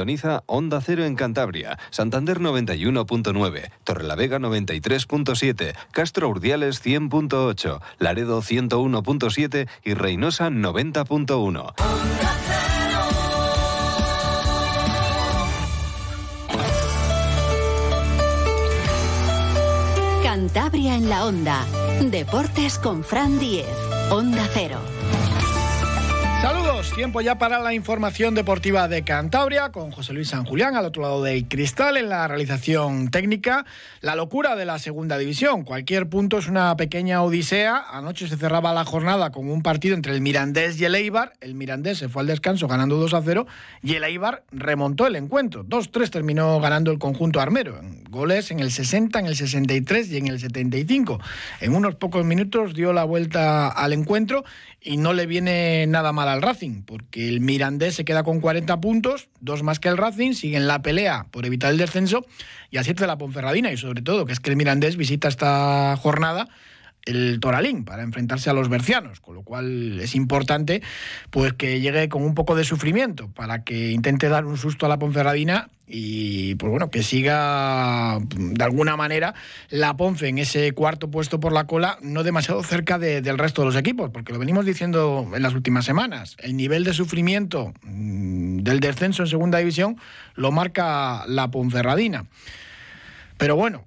Sintoniza Onda Cero en Cantabria, Santander 91.9, Torrelavega 93.7, Castro Urdiales 100.8, Laredo 101.7 y Reynosa 90.1. Cantabria en la Onda. Deportes con Fran Diez. Onda Cero. Tiempo ya para la información deportiva de Cantabria con José Luis San Julián al otro lado del cristal en la realización técnica. La locura de la segunda división, cualquier punto es una pequeña odisea. Anoche se cerraba la jornada con un partido entre el Mirandés y el Eibar. El Mirandés se fue al descanso ganando 2 a 0 y el Eibar remontó el encuentro. 2-3 terminó ganando el conjunto armero. Goles en el 60, en el 63 y en el 75. En unos pocos minutos dio la vuelta al encuentro y no le viene nada mal al Racing, porque el Mirandés se queda con 40 puntos, dos más que el Racing, sigue en la pelea por evitar el descenso y a 7 de la Ponferradina y sobre todo que es que el Mirandés visita esta jornada el Toralín para enfrentarse a los bercianos, con lo cual es importante pues que llegue con un poco de sufrimiento para que intente dar un susto a la Ponferradina y pues bueno, que siga de alguna manera la Ponfe en ese cuarto puesto por la cola, no demasiado cerca del resto de los equipos, porque lo venimos diciendo en las últimas semanas, el nivel de sufrimiento mm, del descenso en segunda división lo marca la Ponferradina. Pero bueno,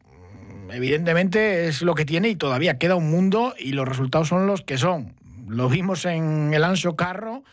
evidentemente es lo que tiene y todavía queda un mundo y los resultados son los que son. Lo vimos en el Anso Carro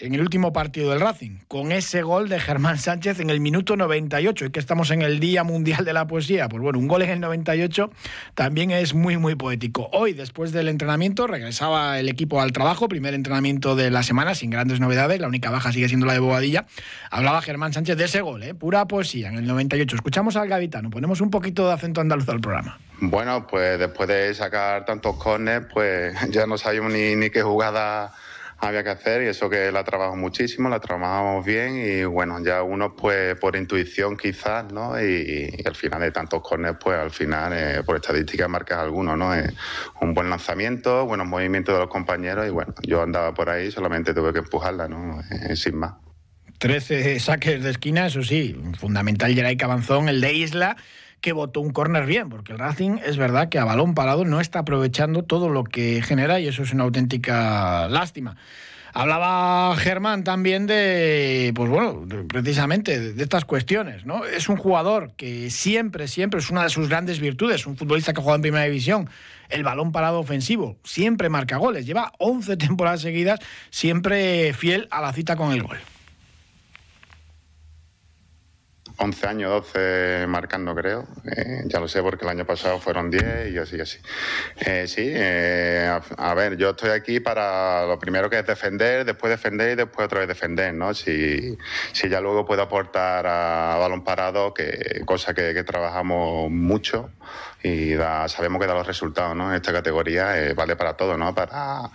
en el último partido del Racing, con ese gol de Germán Sánchez en el minuto 98, y que estamos en el Día Mundial de la Poesía. Pues bueno, un gol en el 98 también es muy, muy poético. Hoy, después del entrenamiento, regresaba el equipo al trabajo, primer entrenamiento de la semana, sin grandes novedades, la única baja sigue siendo la de Bobadilla. Hablaba Germán Sánchez de ese gol, ¿eh? pura poesía en el 98. Escuchamos al gaditano, ponemos un poquito de acento andaluz al programa. Bueno, pues después de sacar tantos corners, pues ya no sabíamos ni, ni qué jugada había que hacer y eso que la trabajo muchísimo, la trabajamos bien y bueno, ya uno pues por intuición quizás, ¿no? Y, al final de tantos corners pues al final eh, por estadística marcas alguno, ¿no? Eh, un buen lanzamiento, buenos movimientos de los compañeros y bueno, yo andaba por ahí, solamente tuve que empujarla, ¿no? Eh, sin más. 13 saques de esquina, eso sí, fundamental Geray Cabanzón, el de Isla que votó un córner bien, porque el Racing es verdad que a balón parado no está aprovechando todo lo que genera y eso es una auténtica lástima. Hablaba Germán también de, pues bueno, precisamente de estas cuestiones, ¿no? Es un jugador que siempre, siempre es una de sus grandes virtudes, un futbolista que jugado en primera división, el balón parado ofensivo, siempre marca goles, lleva 11 temporadas seguidas, siempre fiel a la cita con el gol. 11 años, 12 marcando, creo. Eh, ya lo sé porque el año pasado fueron 10 y así, así. Eh, sí, eh, a, ver, yo estoy aquí para lo primero que es defender, después defender y después otra vez defender, ¿no? Si, si ya luego puedo aportar a, balón parado, que cosa que, que trabajamos mucho y da, sabemos que da los resultados, ¿no? En esta categoría vale para todo, ¿no? Para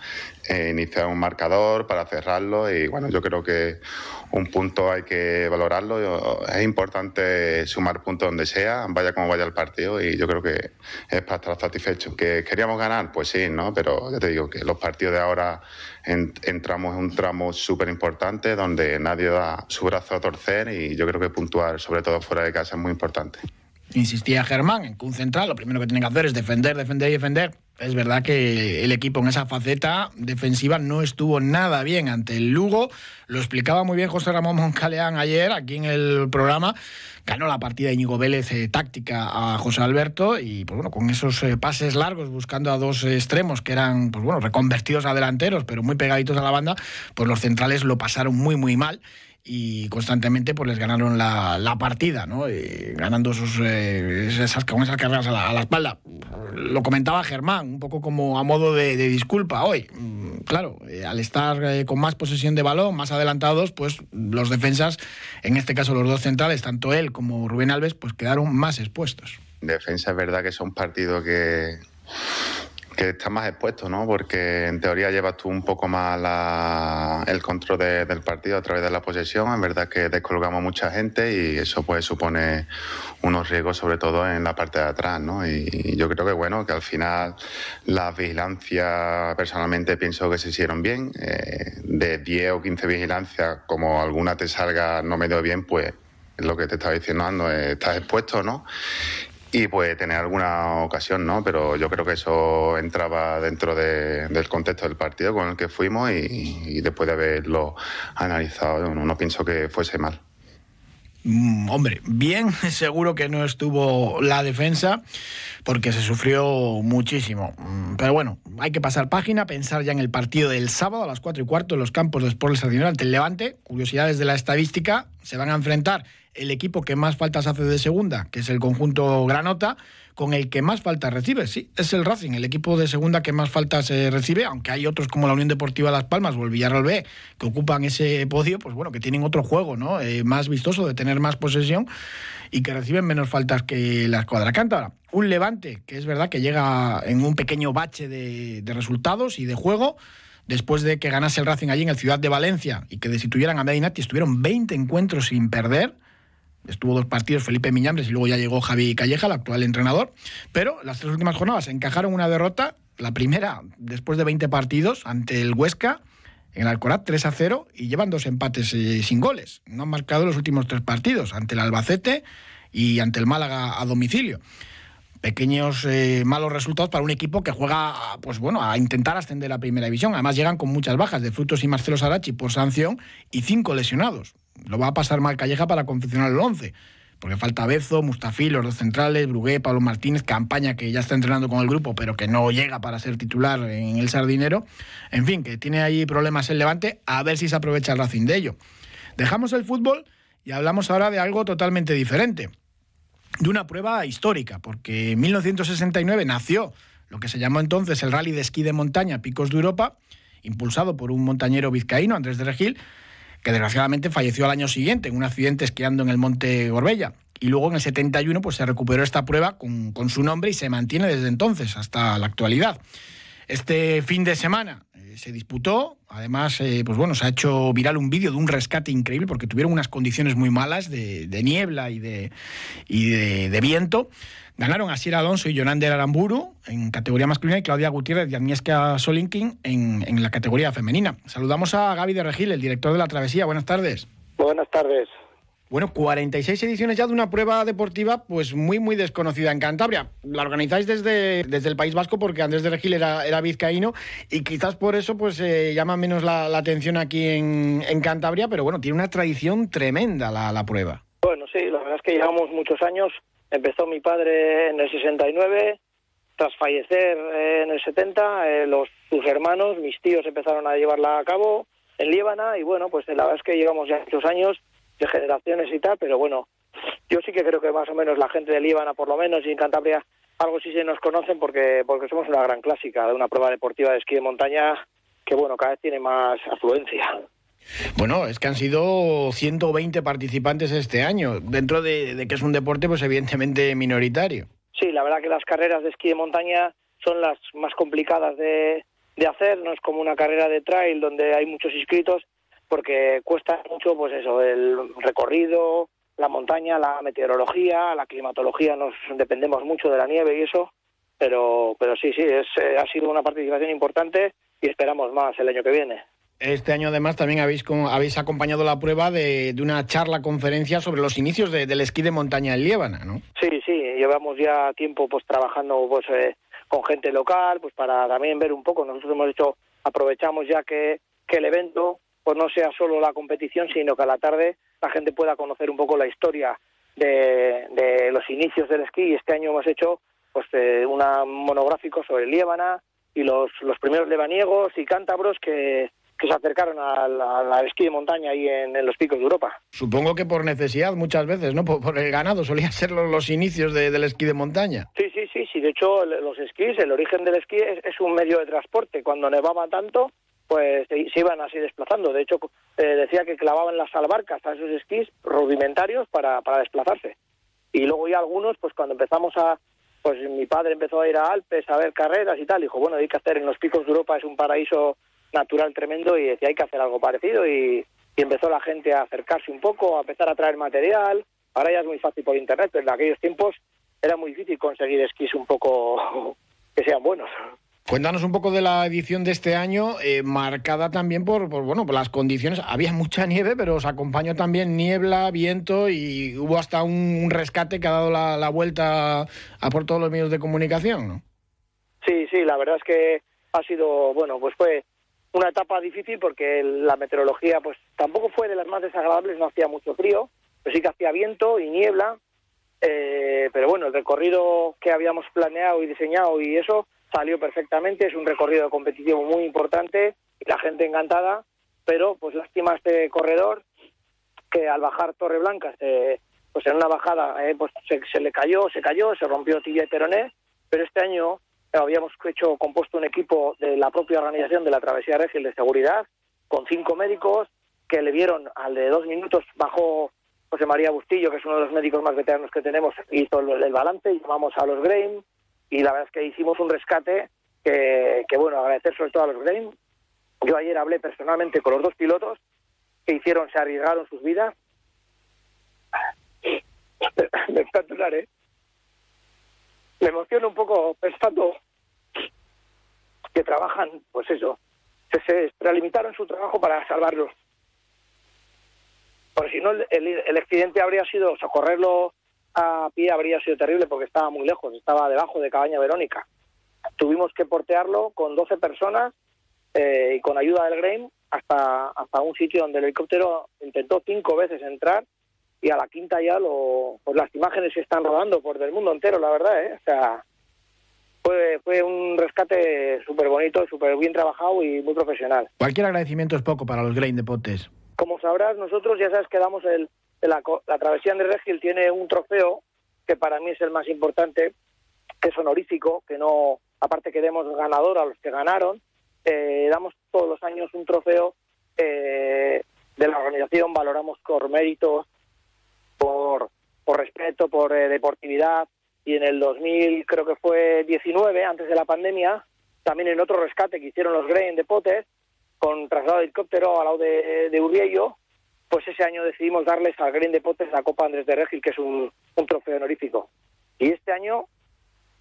iniciar un marcador, para cerrarlo y bueno, yo creo que un punto hay que valorarlo. Es importante sumar puntos donde sea, vaya como vaya el partido, y yo creo que es para estar satisfecho. ¿Que queríamos ganar? Pues sí, ¿no? Pero ya te digo que los partidos de ahora entramos en un tramo súper importante donde nadie da su brazo a torcer y yo creo que puntuar, sobre todo fuera de casa, es muy importante. Insistía Germán en un central lo primero que tiene que hacer es defender, defender y defender es verdad que el equipo en esa faceta defensiva no estuvo nada bien ante el Lugo. Lo explicaba muy bien José Ramón Moncaleán ayer aquí en el programa. Ganó la partida Íñigo Vélez eh, táctica a José Alberto y pues bueno, con esos eh, pases largos buscando a dos extremos que eran pues bueno, reconvertidos a delanteros, pero muy pegaditos a la banda, pues los centrales lo pasaron muy muy mal y constantemente pues les ganaron la, partida, ¿no? ganando sus, eh, esas, con esas carreras a la, espalda. Lo comentaba Germán, un poco como a modo de, disculpa hoy. Mm, claro, eh, al estar eh, con más posesión de balón, más adelantados, pues los defensas, en este caso los dos centrales, tanto él como Rubén Alves, pues quedaron más expuestos. Defensa es verdad que es un partido que que estás más expuesto, ¿no? Porque en teoría llevas tú un poco más la, el control del partido a través de la posesión. En verdad que descolgamos mucha gente y eso pues supone unos riesgos, sobre todo en la parte de atrás, ¿no? Y yo creo que bueno, que al final las vigilancias personalmente pienso que se hicieron bien. Eh, de 10 o 15 vigilancias, como alguna te salga no me dio bien, pues es lo que te estaba diciendo, Ando, estás expuesto, ¿no? Y pues tener alguna ocasión, ¿no? Pero yo creo que eso entraba dentro del contexto del partido con el que fuimos y, después de haberlo analizado, no, pienso que fuese mal. Mm, hombre, bien, seguro que no estuvo la defensa porque se sufrió muchísimo. Mm, pero bueno, hay que pasar página, pensar ya en el partido del sábado a las 4 y cuarto en los campos de Sport El ante el Levante. Curiosidades de la estadística, se van a enfrentar el equipo que más faltas hace de segunda, que es el conjunto Granota, con el que más faltas recibe. Sí, es el Racing, el equipo de segunda que más faltas eh, recibe, aunque hay otros como la Unión Deportiva Las Palmas o el Villarreal B que ocupan ese podio, pues bueno, que tienen otro juego, ¿no? Eh, más vistoso, de tener más posesión y que reciben menos faltas que la escuadra cántabra. Un Levante, que es verdad que llega en un pequeño bache de, resultados y de juego, después de que ganase el Racing allí en el Ciudad de Valencia y que destituyeran a Medinati, estuvieron 20 encuentros sin perder estuvo dos partidos Felipe Miñambres y luego ya llegó Javi Calleja, el actual entrenador, pero las tres últimas jornadas encajaron una derrota, la primera después de 20 partidos ante el Huesca, en el Alcoraz 3 a 0 y llevan dos empates eh, sin goles. No han marcado los últimos tres partidos, ante el Albacete y ante el Málaga a domicilio. Pequeños eh, malos resultados para un equipo que juega pues bueno, a intentar ascender a primera división. Además llegan con muchas bajas de Frutos y Marcelo Sarachi por sanción y cinco lesionados lo va a pasar mal Calleja para confeccionar el 11. Porque falta Bezo, Mustafí, los dos centrales, Brugué, Pablo Martínez, Campaña, que ya está entrenando con el grupo, pero que no llega para ser titular en el Sardinero. En fin, que tiene ahí problemas el Levante, a ver si se aprovecha el Racing de ello. Dejamos el fútbol y hablamos ahora de algo totalmente diferente. De una prueba histórica, porque en 1969 nació lo que se llamó entonces el Rally de Esquí de Montaña Picos de Europa, impulsado por un montañero vizcaíno, Andrés de Regil, que desgraciadamente falleció al año siguiente en un accidente esquiando en el monte Gorbella. Y luego en el 71 pues, se recuperó esta prueba con, con su nombre y se mantiene desde entonces hasta la actualidad. Este fin de semana se disputó, además, eh, pues bueno, se ha hecho viral un vídeo de un rescate increíble porque tuvieron unas condiciones muy malas de, niebla y de, y de viento. Ganaron a Sierra Alonso y Yonander Aramburu en categoría masculina y Claudia Gutiérrez y Agnieszka Solinkin en, en la categoría femenina. Saludamos a Gaby de Regil, el director de la travesía. Buenas tardes. Buenas tardes. Bueno, 46 ediciones ya de una prueba deportiva pues muy muy desconocida en Cantabria. La organizáis desde, desde el País Vasco porque Andrés de Regil era, vizcaíno y quizás por eso pues eh, llama menos la, atención aquí en, en, Cantabria, pero bueno, tiene una tradición tremenda la, la prueba. Bueno, sí, la verdad es que llevamos muchos años Empezó mi padre en el 69, tras fallecer en el 70, eh, los, sus hermanos, mis tíos empezaron a llevarla a cabo en Líbana y bueno, pues la verdad es que llevamos ya muchos años de generaciones y tal, pero bueno, yo sí que creo que más o menos la gente de Líbana, por lo menos, y en Cantabria, algo sí se nos conocen porque, porque somos una gran clásica de una prueba deportiva de esquí de montaña que, bueno, cada vez tiene más afluencia. Bueno, es que han sido 120 participantes este año, dentro de, que es un deporte pues evidentemente minoritario. Sí, la verdad que las carreras de esquí de montaña son las más complicadas de, de hacer, no es como una carrera de trail donde hay muchos inscritos, porque cuesta mucho, pues eso, el recorrido, la montaña, la meteorología, la climatología, nos dependemos mucho de la nieve y eso, pero, pero sí, sí, es, eh, ha sido una participación importante y esperamos más el año que viene. Este año además también habéis, habéis acompañado la prueba de, una charla conferencia sobre los inicios del esquí de montaña en Líbana, ¿no? Sí, sí, llevamos ya tiempo pues trabajando pues eh, con gente local, pues para también ver un poco. Nosotros hemos hecho, aprovechamos ya que, que el evento pues no sea solo la competición, sino que a la tarde la gente pueda conocer un poco la historia de, de los inicios del esquí. Y este año hemos hecho pues eh, un monográfico sobre Líbana y los, los primeros lebaniegos y cántabros que que se acercaron al, esquí de montaña ahí en, los picos de Europa. Supongo que por necesidad muchas veces, ¿no? Por, el ganado, solían ser los, inicios del esquí de montaña. Sí, sí, sí, sí. De hecho, los esquís, el origen del esquí es, un medio de transporte. Cuando nevaba tanto, pues se, iban así desplazando. De hecho, eh, decía que clavaban las albarcas a esos esquís rudimentarios para, para desplazarse. Y luego ya algunos, pues cuando empezamos a, pues mi padre empezó a ir a Alpes a ver carreras y tal. Dijo, bueno, hay que hacer en los picos de Europa, es un paraíso natural tremendo y decía, hay que hacer algo parecido. Y, y empezó la gente a acercarse un poco, a empezar a traer material. Ahora ya es muy fácil por internet, pero en aquellos tiempos era muy difícil conseguir esquís un poco que sean buenos. Cuéntanos un poco de la edición de este año, eh, marcada también por, por, bueno, por las condiciones. Había mucha nieve, pero os acompañó también niebla, viento y hubo hasta un, rescate que ha dado la, la, vuelta a por todos los medios de comunicación, ¿no? Sí, sí, la verdad es que ha sido, bueno, pues fue una etapa difícil porque la meteorología pues tampoco fue de las más desagradables, no hacía mucho frío, pero sí que hacía viento y niebla. Eh, pero bueno, el recorrido que habíamos planeado y diseñado y eso salió perfectamente, es un recorrido competitivo muy importante la gente encantada, pero pues lástima este corredor que al bajar Torre Blanca, pues en una bajada eh, pues se, le cayó, se cayó, se rompió tibia y peroné, pero este año habíamos hecho compuesto un equipo de la propia organización de la Travesía Regil de seguridad con cinco médicos que le vieron al de dos minutos bajó José María Bustillo, que es uno de los médicos más veteranos que tenemos, hizo el, el balance, llamamos a los Grain, y la verdad es que hicimos un rescate que, bueno, agradecer sobre todo a los Grain. Yo ayer hablé personalmente con los dos pilotos que hicieron, se arriesgaron sus vidas. Espectacular, ¿eh? Me emociono un poco pensando que trabajan, pues eso, se extralimitaron su trabajo para salvarlos. Porque si no, el, el accidente habría sido socorrerlo a pie habría sido terrible porque estaba muy lejos, estaba debajo de Cabaña Verónica. Tuvimos que portearlo con 12 personas eh, y con ayuda del Grain hasta, hasta un sitio donde el helicóptero intentó cinco veces entrar y a la quinta ya lo, pues las imágenes se están rodando por del mundo entero, la verdad, ¿eh? O sea, fue, fue un rescate súper bonito, súper bien trabajado y muy profesional. Cualquier agradecimiento es poco para los Grain de Potes. Como sabrás, nosotros ya sabes que damos el, la, la travesía de Regil tiene un trofeo que para mí es el más importante, que es honorífico, que no, aparte que demos ganador a los que ganaron, eh, damos todos los años un trofeo eh, de la organización, valoramos por méritos, por, respeto, por eh, deportividad, y en el 2000, creo que fue 19, antes de la pandemia, también en otro rescate que hicieron los Grain de Potes, con traslado de helicóptero al lado de, de Urriello, pues ese año decidimos darles al Green de Potes la Copa Andrés de Regil, que es un, trofeo honorífico. Y este año,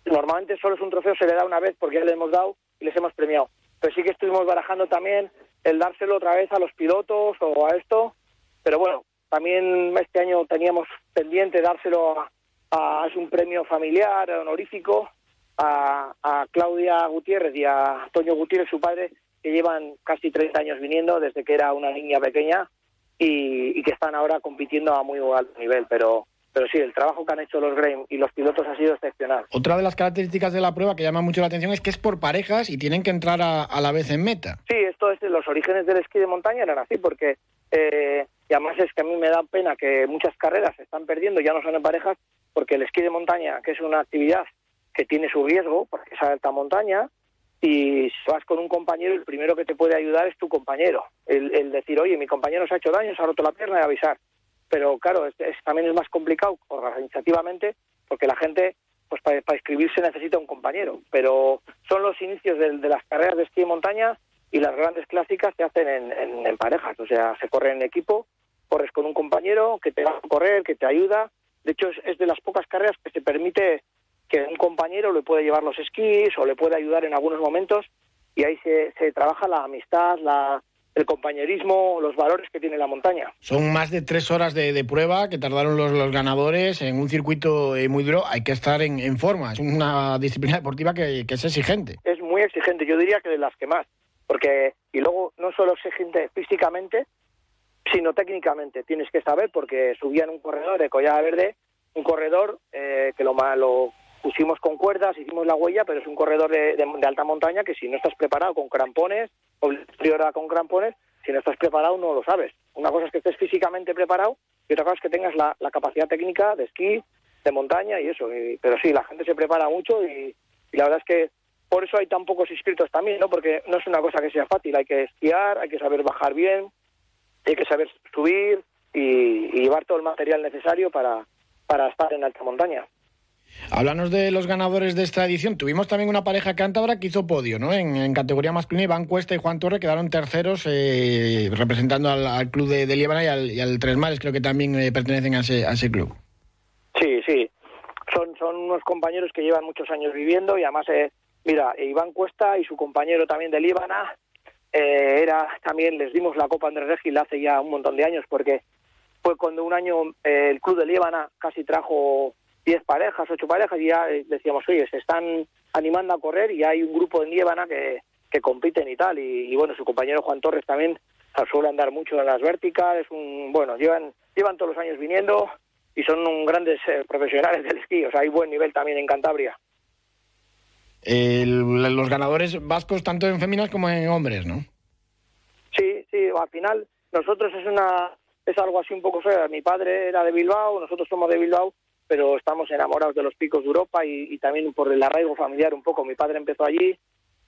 normalmente solo es un trofeo, se le da una vez porque ya le hemos dado y les hemos premiado. Pero sí que estuvimos barajando también el dárselo otra vez a los pilotos o a esto. Pero bueno, también este año teníamos pendiente dárselo a, es un premio familiar, honorífico, a, a Claudia Gutiérrez y a Antonio Gutiérrez, su padre, que llevan casi 30 años viniendo desde que era una niña pequeña y, que están ahora compitiendo a muy alto nivel, pero pero sí, el trabajo que han hecho los Grain y los pilotos ha sido excepcional. Otra de las características de la prueba que llama mucho la atención es que es por parejas y tienen que entrar a, la vez en meta. Sí, esto es los orígenes del esquí de montaña eran así, porque eh, y además es que a mí me da pena que muchas carreras se están perdiendo, ya no son en parejas, porque el esquí de montaña, que es una actividad que tiene su riesgo, porque es alta montaña, y vas con un compañero, el primero que te puede ayudar es tu compañero. El, decir, oye, mi compañero se ha hecho daño, se ha roto la pierna y avisar. Pero claro, es, también es más complicado organizativamente porque la gente, pues para, inscribirse necesita un compañero. Pero son los inicios de, las carreras de esquí de montaña y las grandes clásicas se hacen en, parejas. O sea, se corre en equipo, corres con un compañero que te va a correr, que te ayuda. De hecho, es de las pocas carreras que se permite que un compañero le puede llevar los esquís o le puede ayudar en algunos momentos y ahí se, se trabaja la amistad, la, el compañerismo, los valores que tiene la montaña. Son más de tres horas de, prueba que tardaron los, los, ganadores en un circuito eh, muy duro. Hay que estar en, en forma. Es una disciplina deportiva que, que, es exigente. Es muy exigente. Yo diría que de las que más. Porque, y luego no solo exigente físicamente, sino técnicamente. Tienes que saber, porque subían un corredor de Collada Verde, un corredor eh, que lo, malo pusimos con cuerdas, hicimos la huella, pero es un corredor de, alta montaña que si no estás preparado con crampones, o con crampones, si no estás preparado no lo sabes. Una cosa es que estés físicamente preparado y otra cosa es que tengas la, capacidad técnica de esquí, de montaña y eso. pero sí, la gente se prepara mucho y, la verdad es que por eso hay tan pocos inscritos también, ¿no? Porque no es una cosa que sea fácil, hay que esquiar, hay que saber bajar bien, hay que saber subir y, llevar todo el material necesario para, para estar en alta montaña. Háblanos de los ganadores de esta edición. Tuvimos también una pareja cántabra que hizo podio, ¿no? En, categoría masculina, Iván Cuesta y Juan Torre quedaron terceros eh, representando al, club de, de y al, Tres Mares, creo que también eh, pertenecen a ese, a ese club. Sí, sí. Son, son unos compañeros que llevan muchos años viviendo y además, eh, mira, Iván Cuesta y su compañero también de Líbana, era también, les dimos la Copa Andrés Regil hace ya un montón de años porque fue cuando un año el club de Líbana casi trajo 10 parejas, 8 parejas, y ya eh, decíamos, oye, se están animando a correr y hay un grupo en Nievana que, que compiten y tal. Y, bueno, su compañero Juan Torres también suele andar mucho en las verticales. Un, bueno, llevan, llevan todos los años viniendo y son un grandes eh, profesionales del esquí. O sea, hay buen nivel también en Cantabria. los ganadores vascos, tanto en féminas como en hombres, ¿no? Sí, sí, al final nosotros es una es algo así un poco feo. Mi padre era de Bilbao, nosotros somos de Bilbao pero estamos enamorados de los picos de Europa y, también por el arraigo familiar un poco. Mi padre empezó allí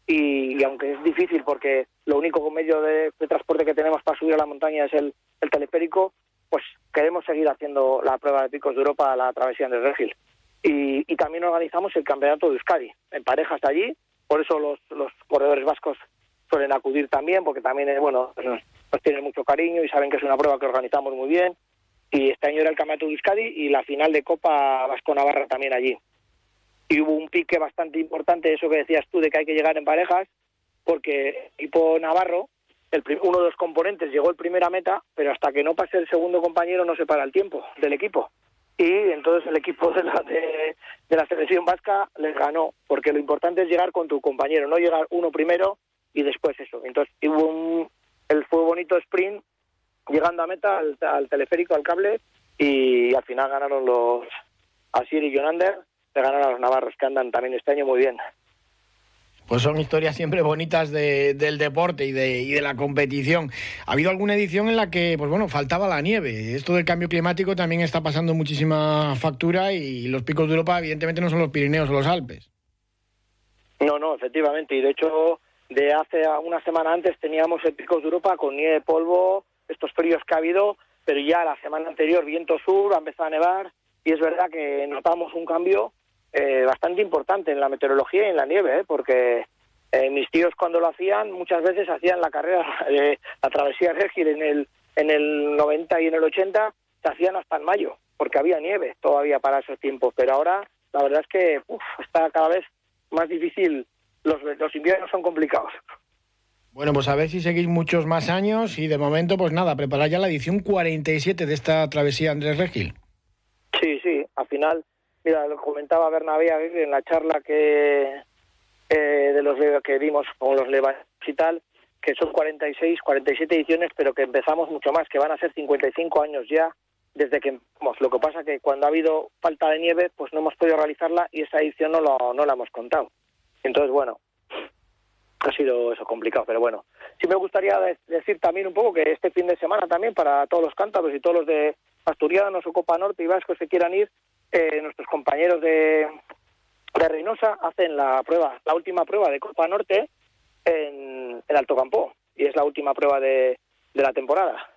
y, aunque es difícil porque lo único medio de, transporte que tenemos para subir a la montaña es el, teleférico, pues queremos seguir haciendo la prueba de picos de Europa, la travesía de Regil. Y, y también organizamos el campeonato de Euskadi en parejas allí, por eso los, los corredores vascos suelen acudir también, porque también, bueno, nos, nos tienen mucho cariño y saben que es una prueba que organizamos muy bien y este año era el Campeonato de Euskadi y la final de Copa Vasco Navarra también allí. Y hubo un pique bastante importante, eso que decías tú, de que hay que llegar en parejas, porque equipo Navarro, el, uno de los componentes llegó el primera meta, pero hasta que no pase el segundo compañero no se para el tiempo del equipo. Y entonces el equipo de la, de, la selección vasca les ganó, porque lo importante es llegar con tu compañero, no llegar uno primero y después eso. Entonces hubo un, el fue bonito sprint llegando a meta al, teleférico, al cable, y al final ganaron los Asir y Jonander, le ganaron a los navarros, que andan también este año muy bien. Pues son historias siempre bonitas del deporte y de, y de la competición. ¿Ha habido alguna edición en la que, pues bueno, faltaba la nieve? Esto del cambio climático también está pasando muchísima factura y los picos de Europa evidentemente no son los Pirineos o los Alpes. No, no, efectivamente. Y de hecho, de hace una semana antes teníamos el Picos de Europa con nieve, polvo, estos fríos que ha habido, pero ya la semana anterior viento sur, ha empezado a nevar y es verdad que notamos un cambio eh, bastante importante en la meteorología y en la nieve, ¿eh? porque eh, mis tíos cuando lo hacían muchas veces hacían la carrera de la travesía Regil en el en el 90 y en el 80 se hacían hasta en mayo, porque había nieve todavía para esos tiempos, pero ahora la verdad es que está cada vez más difícil, los, los inviernos son complicados. Bueno, pues a ver si seguís muchos más años y de momento, pues nada, preparar ya la edición 47 de esta travesía Andrés Regil. Sí, sí, al final, mira, lo comentaba Bernabé en la charla que eh, de los que dimos con los Levanos y tal, que son 46, 47 ediciones, pero que empezamos mucho más, que van a ser 55 años ya desde que empezamos. Lo que pasa que cuando ha habido falta de nieve, pues no hemos podido realizarla y esa edición no, lo, no la hemos contado. Entonces, bueno, ha sido eso complicado, pero bueno. Sí me gustaría decir también un poco que este fin de semana también para todos los cántabros y todos los de Asturianos o Copa Norte y Vascos que quieran ir, eh, nuestros compañeros de, de Reynosa hacen la prueba, la última prueba de Copa Norte en, en Alto Campo y es la última prueba de, de la temporada.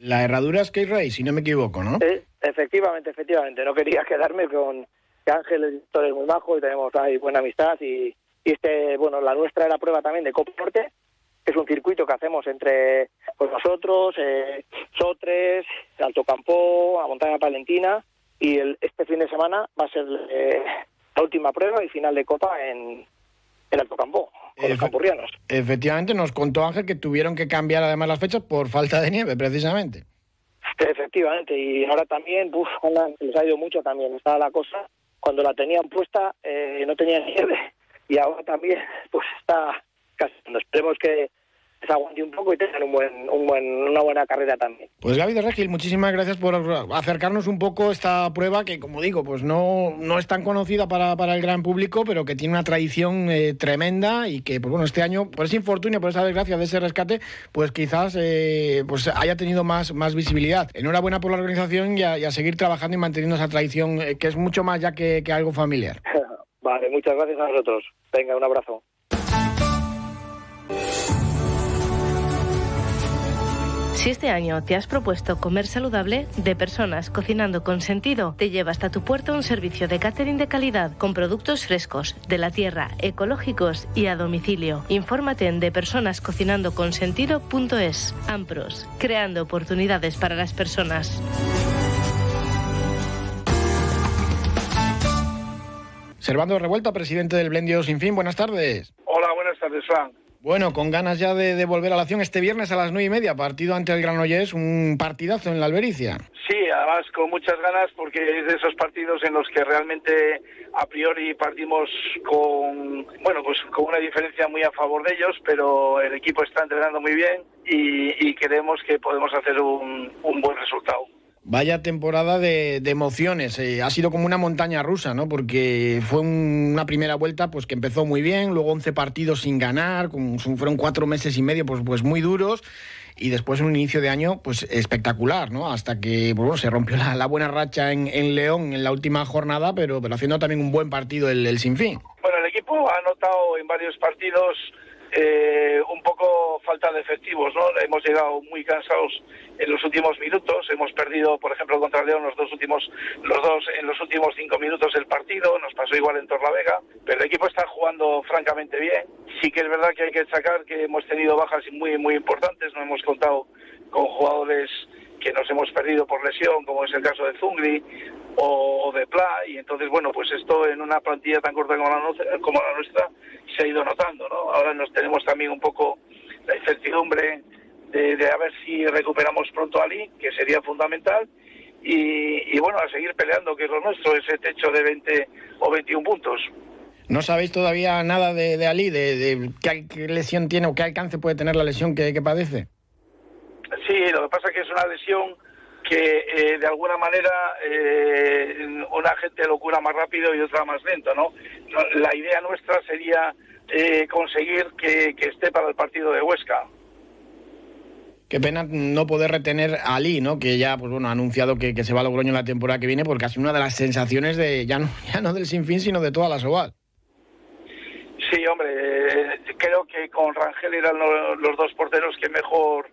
La herradura Skate Race, si no me equivoco, ¿no? Sí, efectivamente, efectivamente. No quería quedarme con que Ángel es muy bajo y tenemos ahí buena amistad y, y este, bueno, la nuestra era prueba también de Copa Norte, que es un circuito que hacemos entre pues nosotros, eh, Sotres, Alto Campo, a Montaña Palentina, y el, este fin de semana va a ser eh, la última prueba y final de Copa en, en Alto Campo, con los campurrianos. Efectivamente, nos contó Ángel que tuvieron que cambiar además las fechas por falta de nieve, precisamente. Efectivamente, y ahora también, uf, les ha ido mucho también, estaba la cosa, cuando la tenían puesta eh, no tenía nieve y ahora también pues está casi esperemos que se aguante un poco y tengan un buen, un buen, una buena carrera también. Pues Gaby de Regil, muchísimas gracias por acercarnos un poco esta prueba que, como digo, pues no, no es tan conocida para, para el gran público, pero que tiene una tradición eh, tremenda y que, pues bueno, este año, por ese infortunio, por esa desgracia de ese rescate, pues quizás eh, pues haya tenido más, más visibilidad. Enhorabuena por la organización y a, seguir trabajando y manteniendo esa tradición eh, que es mucho más ya que, que algo familiar. Vale, muchas gracias a nosotros. Venga, un abrazo. Si este año te has propuesto comer saludable, de personas cocinando con sentido, te lleva hasta tu puerta un servicio de catering de calidad con productos frescos, de la tierra, ecológicos y a domicilio. Infórmate en depersonascocinandoconsentido.es. Ampros, creando oportunidades para las personas. Servando Revuelta, presidente del Blendio Sin Fin, buenas tardes. Hola, buenas tardes, Frank. Bueno, con ganas ya de, volver a la acción este viernes a las nueve y media, partido ante el Granollers, un partidazo en la Albericia. Sí, además con muchas ganas porque es de esos partidos en los que realmente a priori partimos con, bueno, pues con una diferencia muy a favor de ellos, pero el equipo está entrenando muy bien y, creemos que podemos hacer un buen resultado. Vaya temporada de, emociones. Eh, ha sido como una montaña rusa, ¿no? Porque fue una primera vuelta pues que empezó muy bien, luego 11 partidos sin ganar, fueron cuatro meses y medio pues, pues muy duros y después un inicio de año pues espectacular, ¿no? Hasta que bueno, se rompió la, buena racha en, León en la última jornada, pero, pero haciendo también un buen partido el, el Sinfín. Bueno, el equipo ha notado en varios partidos eh, un poco falta de efectivos, ¿no? Hemos llegado muy cansados en los últimos minutos, hemos perdido, por ejemplo, contra León los dos últimos, los dos en los últimos cinco minutos del partido, nos pasó igual en Torlavega, pero el equipo está jugando francamente bien. Sí que es verdad que hay que destacar que hemos tenido bajas muy muy importantes, no hemos contado con jugadores que nos hemos perdido por lesión, como es el caso de Zungri o, de Pla, y entonces, bueno, pues esto en una plantilla tan corta como la, como la nuestra se ha ido notando, ¿no? Ahora nos tenemos también un poco la incertidumbre de, de a ver si recuperamos pronto a Ali, que sería fundamental, y, bueno, a seguir peleando, que es lo nuestro, ese techo de 20 o 21 puntos. ¿No sabéis todavía nada de, Ali, de, qué, lesión tiene o qué alcance puede tener la lesión que, que padece? Sí, lo que pasa es que es una lesión que eh, de alguna manera eh, una gente lo cura más rápido y otra más lento, ¿no? La idea nuestra sería eh, conseguir que, esté para el partido de Huesca. Qué pena no poder retener a Ali, ¿no? Que ya, pues bueno, ha anunciado que, se va a Logroño la temporada que viene, porque ha sido una de las sensaciones de ya no, ya no del Sinfín, sino de toda la Sobal. Sí, hombre, creo que con Rangel eran los dos porteros que mejor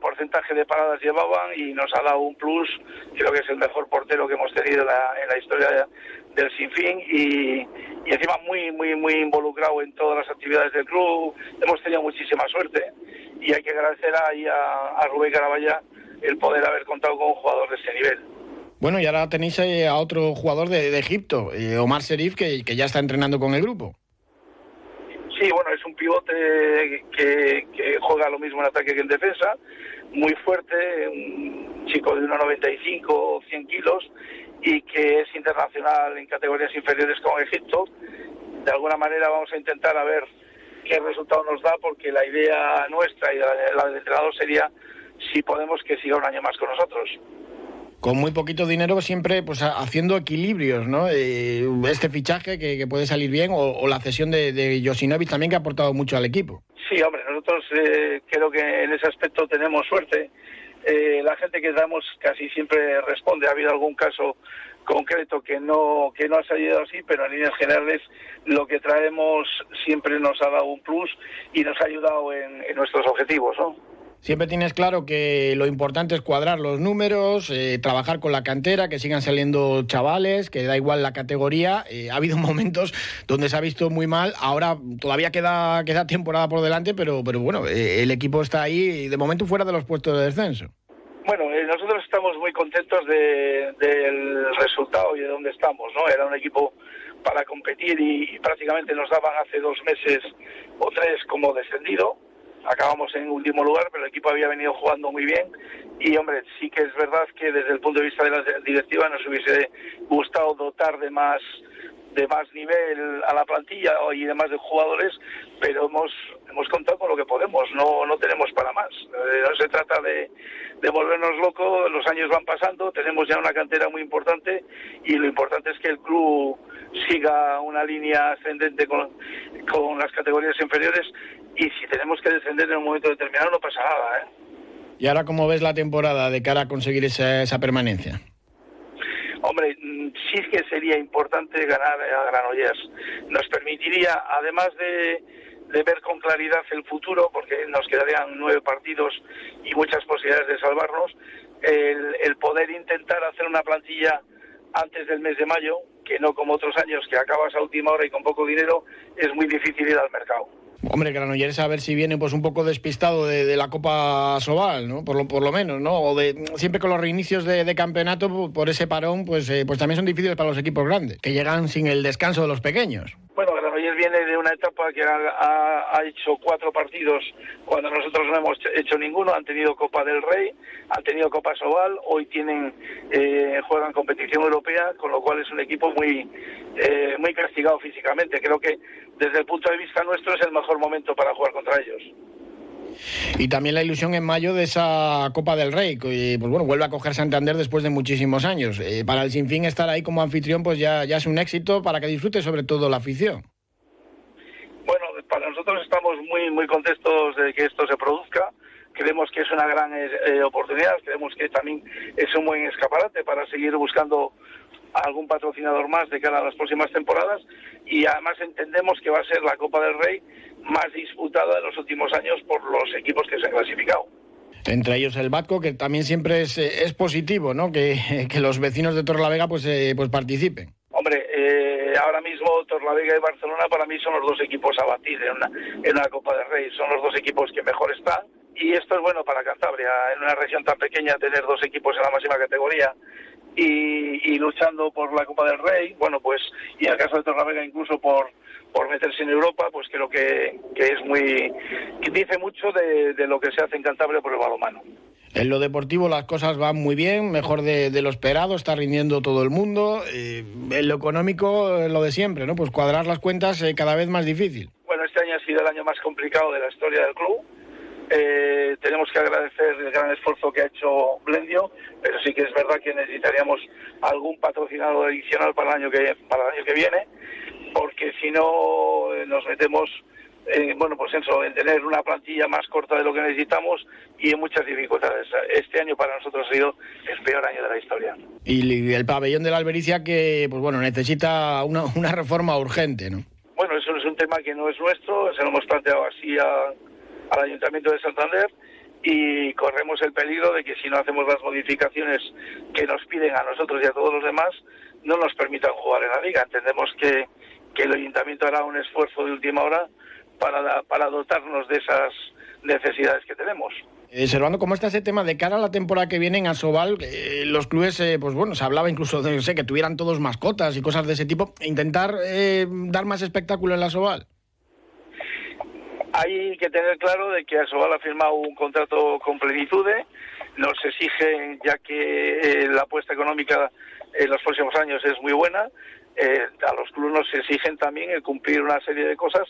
porcentaje de paradas llevaban y nos ha dado un plus, creo que es el mejor portero que hemos tenido en la, historia del Sinfín y, y encima muy, muy, muy involucrado en todas las actividades del club, hemos tenido muchísima suerte y hay que agradecer ahí a, Rubén Caraballa el poder haber contado con un jugador de ese nivel. Bueno, y ahora tenéis eh, a otro jugador de, Egipto, eh, Omar Serif, que ya está entrenando con el grupo. Sí, bueno, es un pivote que, juega lo mismo en ataque que en defensa, muy fuerte, un chico de 1,95 o 100 kilos y que es internacional en categorías inferiores con Egipto. De alguna manera vamos a intentar a ver qué resultado nos da porque la idea nuestra y la del entrenador sería si podemos que siga un año más con nosotros con muy poquito dinero siempre pues haciendo equilibrios, ¿no? Eh, este fichaje que, puede salir bien o, la cesión de, de también que ha aportado mucho al equipo. Sí, hombre, nosotros eh, creo que en ese aspecto tenemos suerte. Eh, la gente que damos casi siempre responde. Ha habido algún caso concreto que no que no ha salido así, pero en líneas generales lo que traemos siempre nos ha dado un plus y nos ha ayudado en nuestros objetivos, ¿no? Siempre tienes claro que lo importante es cuadrar los números, eh, trabajar con la cantera, que sigan saliendo chavales, que da igual la categoría. Eh, ha habido momentos donde se ha visto muy mal. Ahora todavía queda, queda temporada por delante, pero, pero bueno, eh, el equipo está ahí de momento fuera de los puestos de descenso. Bueno, nosotros estamos muy contentos del resultado y de dónde estamos, ¿no? Era un equipo para competir y prácticamente nos daban hace dos meses o tres como descendido acabamos en último lugar, pero el equipo había venido jugando muy bien. Y hombre, sí que es verdad que desde el punto de vista de la directiva nos hubiese gustado dotar de más de más nivel a la plantilla y de más de jugadores, pero hemos hemos contado con lo que podemos, no no tenemos para más. Eh, no se trata de, de volvernos locos, los años van pasando, tenemos ya una cantera muy importante y lo importante es que el club siga una línea ascendente con, con las categorías inferiores y si tenemos que descender en un momento determinado no pasa nada. ¿eh? ¿Y ahora cómo ves la temporada de cara a conseguir esa, esa permanencia? Sí que sería importante ganar a Granollers. Nos permitiría, además de, de ver con claridad el futuro, porque nos quedarían nueve partidos y muchas posibilidades de salvarnos, el, el poder intentar hacer una plantilla antes del mes de mayo, que no como otros años que acabas a última hora y con poco dinero, es muy difícil ir al mercado. Hombre, Granollers a ver si viene pues un poco despistado de, la Copa Sobal, ¿no? Por lo, por lo menos, ¿no? O de siempre con los reinicios de, campeonato por ese parón, pues, eh, pues también son difíciles para los equipos grandes, que llegan sin el descanso de los pequeños. Bueno, Granollers viene de una etapa que ha, hecho cuatro partidos cuando nosotros no hemos hecho ninguno. Han tenido Copa del Rey, han tenido Copa Sobal, hoy tienen eh, juegan competición europea, con lo cual es un equipo muy eh, muy castigado físicamente. Creo que desde el punto de vista nuestro es el mejor momento para jugar contra ellos. Y también la ilusión en mayo de esa Copa del Rey, que pues bueno, vuelve a coger Santander después de muchísimos años. Eh, para el Sinfín estar ahí como anfitrión pues ya, ya es un éxito para que disfrute sobre todo la afición. Nosotros estamos muy muy contentos de que esto se produzca. Creemos que es una gran eh, eh, oportunidad, creemos que también es un buen escaparate para seguir buscando algún patrocinador más de cara a las próximas temporadas y además entendemos que va a ser la Copa del Rey más disputada de los últimos años por los equipos que se han clasificado. Entre ellos el Batco, que también siempre es, es positivo, ¿no? Que, que, los vecinos de Torlavega pues, eh, pues participen. Hombre, eh, ahora mismo Torlavega y Barcelona para mí son los dos equipos a batir en una, en la Copa del Rey. Son los dos equipos que mejor están y esto es bueno para Cantabria. En una región tan pequeña tener dos equipos en la máxima categoría y, luchando por la Copa del Rey, bueno, pues, y en el caso de Torlavega incluso por, por meterse en Europa, pues creo que, que es muy, que dice mucho de, lo que se hace en Cantabria por el balonmano. En lo deportivo las cosas van muy bien, mejor de, lo esperado, está rindiendo todo el mundo. Eh, en lo económico, lo de siempre, ¿no? Pues cuadrar las cuentas eh, cada vez más difícil. Bueno, este año ha sido el año más complicado de la historia del club eh, tenemos que agradecer el gran esfuerzo que ha hecho Blendio, pero sí que es verdad que necesitaríamos algún patrocinador adicional para el año que para el año que viene, porque si no eh, nos metemos en, bueno, pues eso, en tener una plantilla más corta de lo que necesitamos y en muchas dificultades. Este año para nosotros ha sido el peor año de la historia. Y el pabellón de la Albericia que, pues bueno, necesita una, una reforma urgente, ¿no? Bueno, eso es un tema que no es nuestro, se lo hemos planteado así a al Ayuntamiento de Santander y corremos el peligro de que si no hacemos las modificaciones que nos piden a nosotros y a todos los demás, no nos permitan jugar en la liga. Entendemos que, que el Ayuntamiento hará un esfuerzo de última hora para, para dotarnos de esas necesidades que tenemos. Eh, Servando, ¿cómo está ese tema de cara a la temporada que viene en Asobal? Eh, los clubes, eh, pues bueno, se hablaba incluso de sé, que tuvieran todos mascotas y cosas de ese tipo. intentar eh, dar más espectáculo en la Asobal. Hay que tener claro de que Asobal ha firmado un contrato con plenitude, nos exigen, ya que eh, la apuesta económica en los próximos años es muy buena, eh, a los clubes nos exigen también el cumplir una serie de cosas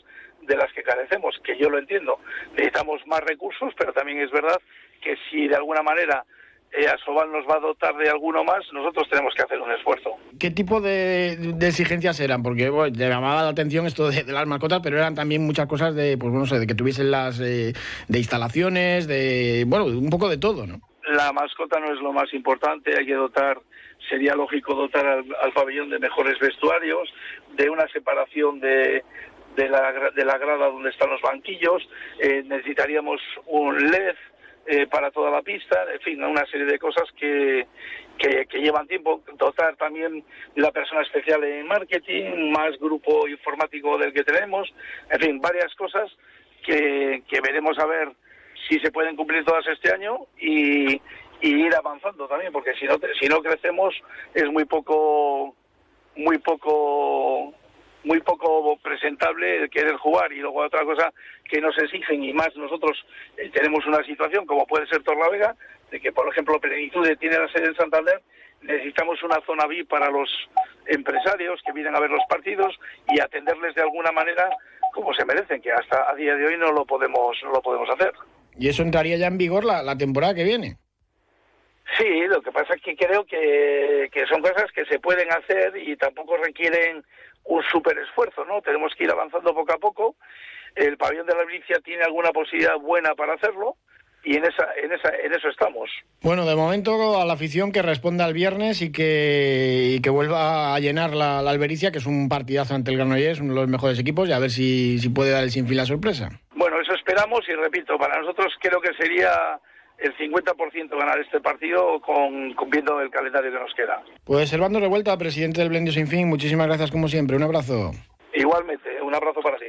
de las que carecemos, que yo lo entiendo. Necesitamos más recursos, pero también es verdad que si de alguna manera eh, Asobal nos va a dotar de alguno más, nosotros tenemos que hacer un esfuerzo. ¿Qué tipo de, exigencias eran? Porque bueno, llamaba la atención esto de, las mascotas, pero eran también muchas cosas de, pues bueno, sé, de que tuviesen las eh, de instalaciones, de bueno, un poco de todo, ¿no? La mascota no es lo más importante, hay que dotar, sería lógico dotar al, pabellón de mejores vestuarios, de una separación de, de la, de la grada donde están los banquillos, eh, necesitaríamos un LED, eh, para toda la pista, en fin, una serie de cosas que, que, llevan tiempo. Dotar también la persona especial en marketing, más grupo informático del que tenemos, en fin, varias cosas que, que veremos a ver si se pueden cumplir todas este año y, ir avanzando también, porque si no, si no crecemos es muy poco, muy poco muy poco presentable el querer jugar. Y luego otra cosa que nos exigen y más nosotros eh, tenemos una situación como puede ser Torlavega de que por ejemplo Plenitud tiene la sede en Santander necesitamos una zona VIP para los empresarios que vienen a ver los partidos y atenderles de alguna manera como se merecen que hasta a día de hoy no lo podemos no lo podemos hacer y eso entraría ya en vigor la, la temporada que viene Sí, lo que pasa es que creo que, que son cosas que se pueden hacer y tampoco requieren un super esfuerzo, ¿no? Tenemos que ir avanzando poco a poco. El pabellón de la Milicia tiene alguna posibilidad buena para hacerlo, y en esa, en esa, en eso estamos. Bueno, de momento a la afición que responda el viernes y que, que vuelva a llenar la, albericia, que es un partidazo ante el Granollers, uno de los mejores equipos, y a ver si, si puede dar el sinfín la sorpresa. Bueno, eso esperamos y repito, para nosotros creo que sería el 50% ganar este partido con, cumpliendo el calendario que nos queda. Pues Servando Revuelta, presidente del Blendio Sin Fin, muchísimas gracias como siempre. Un abrazo. Igualmente, un abrazo para ti.